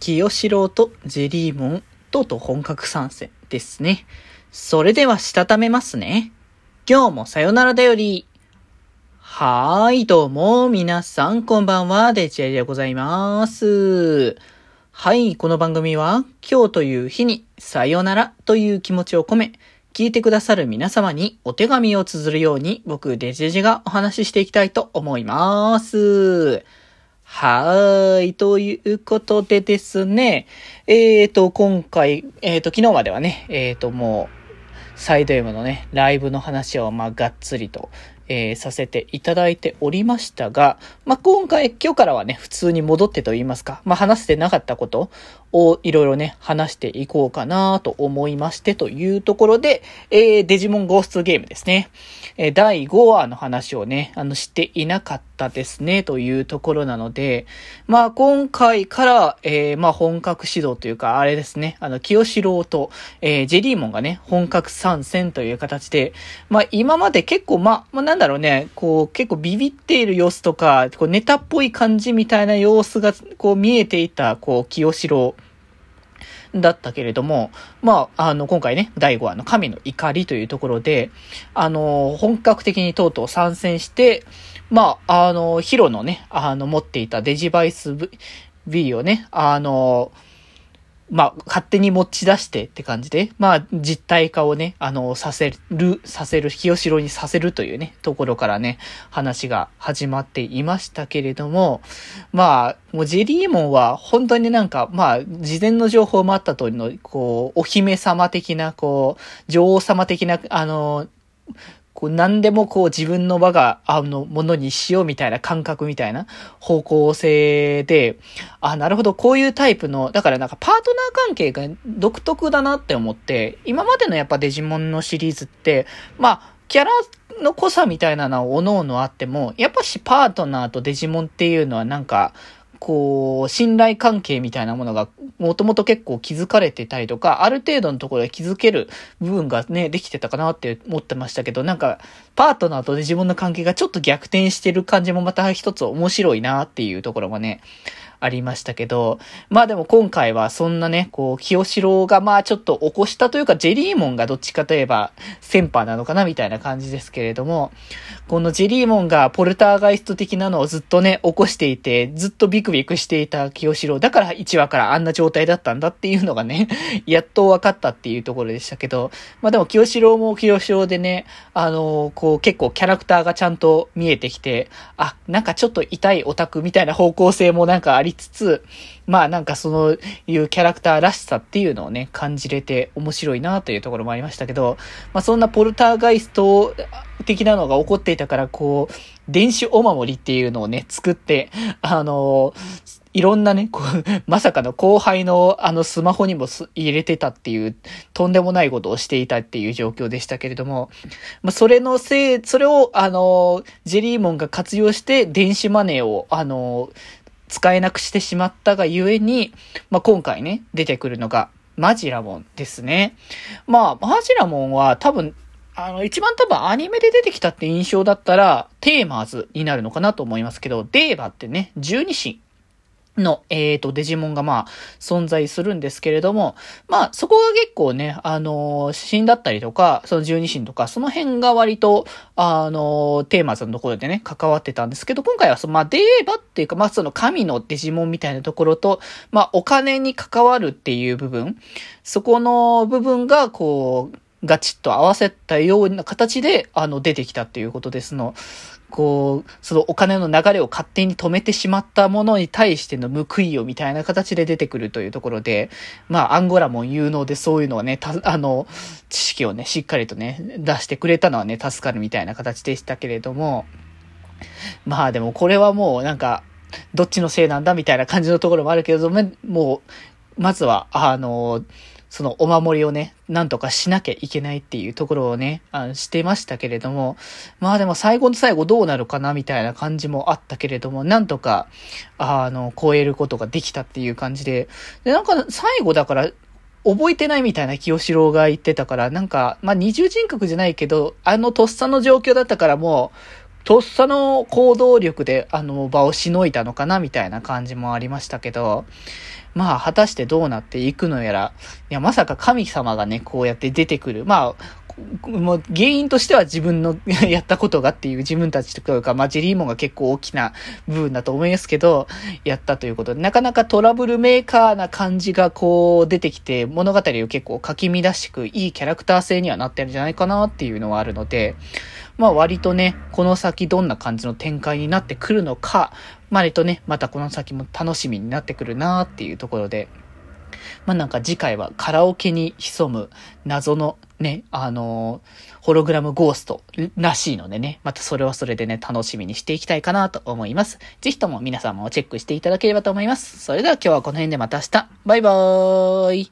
清志郎とジェリーモン、とうとう本格参戦ですね。それではしたためますね。今日もさよならだより。はーい、どうも、皆さん、こんばんは、デジェリでございます。はい、この番組は、今日という日に、さよならという気持ちを込め、聞いてくださる皆様にお手紙を綴るように、僕、デジェジがお話ししていきたいと思います。はーい。ということでですね。えーと、今回、えーと、昨日まではね、えーと、もう、サイド M のね、ライブの話を、まあ、がっつりと、えーさせていただいておりましたが、まあ、今回、今日からはね、普通に戻ってと言いますか、まあ、話してなかったことをいろいろね、話していこうかなと思いましてというところで、えーデジモンゴーストゲームですね。えー第5話の話をね、あの、していなかったたですね、というところなので、まあ、今回から、えーまあ、本格指導というか、あれですね、あの、清志郎と、えージェリーモンがね、本格参戦という形で、まあ、今まで結構、まあ、まあ、なんだろうね、こう、結構ビビっている様子とか、こう、ネタっぽい感じみたいな様子が、こう、見えていた、こう、清志郎。だったけれども、まあ、あの、今回ね、第5話の神の怒りというところで、あの、本格的にとうとう参戦して、まあ、あの、ヒロのね、あの、持っていたデジバイス V をね、あの、まあ、勝手に持ち出してって感じで、まあ、実体化をね、あの、させる、させる、清志郎にさせるというね、ところからね、話が始まっていましたけれども、まあ、もうジェリーモンは本当になんか、まあ、事前の情報もあった通りの、こう、お姫様的な、こう、女王様的な、あの、こう何でもこう自分の輪が、あの、ものにしようみたいな感覚みたいな方向性で、あ、なるほど、こういうタイプの、だからなんかパートナー関係が独特だなって思って、今までのやっぱデジモンのシリーズって、まあ、キャラの濃さみたいなのは各々あっても、やっぱしパートナーとデジモンっていうのはなんか、こう、信頼関係みたいなものが、もともと結構築かれてたりとか、ある程度のところで築ける部分がね、できてたかなって思ってましたけど、なんか、パートナーとデジモンの関係がちょっと逆転してる感じもまた一つ面白いなっていうところもね、ありましたけど、まあでも今回はそんなね、こう、清志郎がまあちょっと起こしたというか、ジェリーモンがどっちかといえば、センパーなのかなみたいな感じですけれども、このジェリーモンがポルターガイスト的なのをずっとね、起こしていて、ずっとビクビクしていた清志郎、だから1話からあんな状態だったんだっていうのがね、やっと分かったっていうところでしたけど、まあでも清志郎も清志郎でね、あのこう結構キャラクターがちゃんと見えてきて、あ、なんかちょっと痛いオタクみたいな方向性もなんかありつつ、まあなんかそのいうキャラクターらしさっていうのをね、感じれて面白いなというところもありましたけど、まあそんなポルターガイスト的なのが起こっていたから、こう、電子お守りっていうのをね、作って、あのいろんなね、こう、まさかの後輩のあのスマホにも入れてたっていう、とんでもないことをしていたっていう状況でしたけれども、まあ、それのせい、それを、あの、ジェリーモンが活用して電子マネーを、あの、使えなくしてしまったがゆえに、まあ、今回ね、出てくるのが、マジラモンですね。まあ、マジラモンは多分、あの、一番多分アニメで出てきたって印象だったら、テーマーズになるのかなと思いますけど、デーバってね、十二神の、えっ、と、デジモンがまあ、存在するんですけれども、まあ、そこが結構ね、あのー、死んだったりとか、その十二神とか、その辺が割と、あのー、テーマズのところでね、関わってたんですけど、今回はその、まあ、デーバっていうか、まあ、その神のデジモンみたいなところと、まあ、お金に関わるっていう部分、そこの部分が、こう、ガチッと合わせたような形で、あの、出てきたっていうことですの。こう、そのお金の流れを勝手に止めてしまったものに対しての報いをみたいな形で出てくるというところで、まあ、アンゴラモン有能でそういうのをね、た、あの、知識をね、しっかりとね、出してくれたのはね、助かるみたいな形でしたけれども、まあでもこれはもうなんか、どっちのせいなんだみたいな感じのところもあるけれども、もう、まずは、あの、そのお守りをね、なんとかしなきゃいけないっていうところをね、あのしてましたけれども、まあでも最後の最後どうなるかなみたいな感じもあったけれども、なんとか、あの、超えることができたっていう感じで、で、なんか最後だから、覚えてないみたいな清志郎が言ってたから、なんか、まあ二重人格じゃないけど、あのとっさの状況だったからもう、とっさの行動力であの場をしのいだのかなみたいな感じもありましたけど、まあ、果たしてどうなっていくのやら。いや、まさか神様がね、こうやって出てくる。まあ、もう原因としては自分の やったことがっていう自分たちというか、まあジェリーモンが結構大きな部分だと思いますけど、やったということで、なかなかトラブルメーカーな感じがこう出てきて、物語を結構かき乱しくいいキャラクター性にはなってるんじゃないかなっていうのはあるので、まあ割とね、この先どんな感じの展開になってくるのか、割とね、またこの先も楽しみになってくるなっていうところで、まあなんか次回はカラオケに潜む謎のね、あのー、ホログラムゴーストらしいのでね、またそれはそれでね、楽しみにしていきたいかなと思います。ぜひとも皆様もチェックしていただければと思います。それでは今日はこの辺でまた明日。バイバーイ。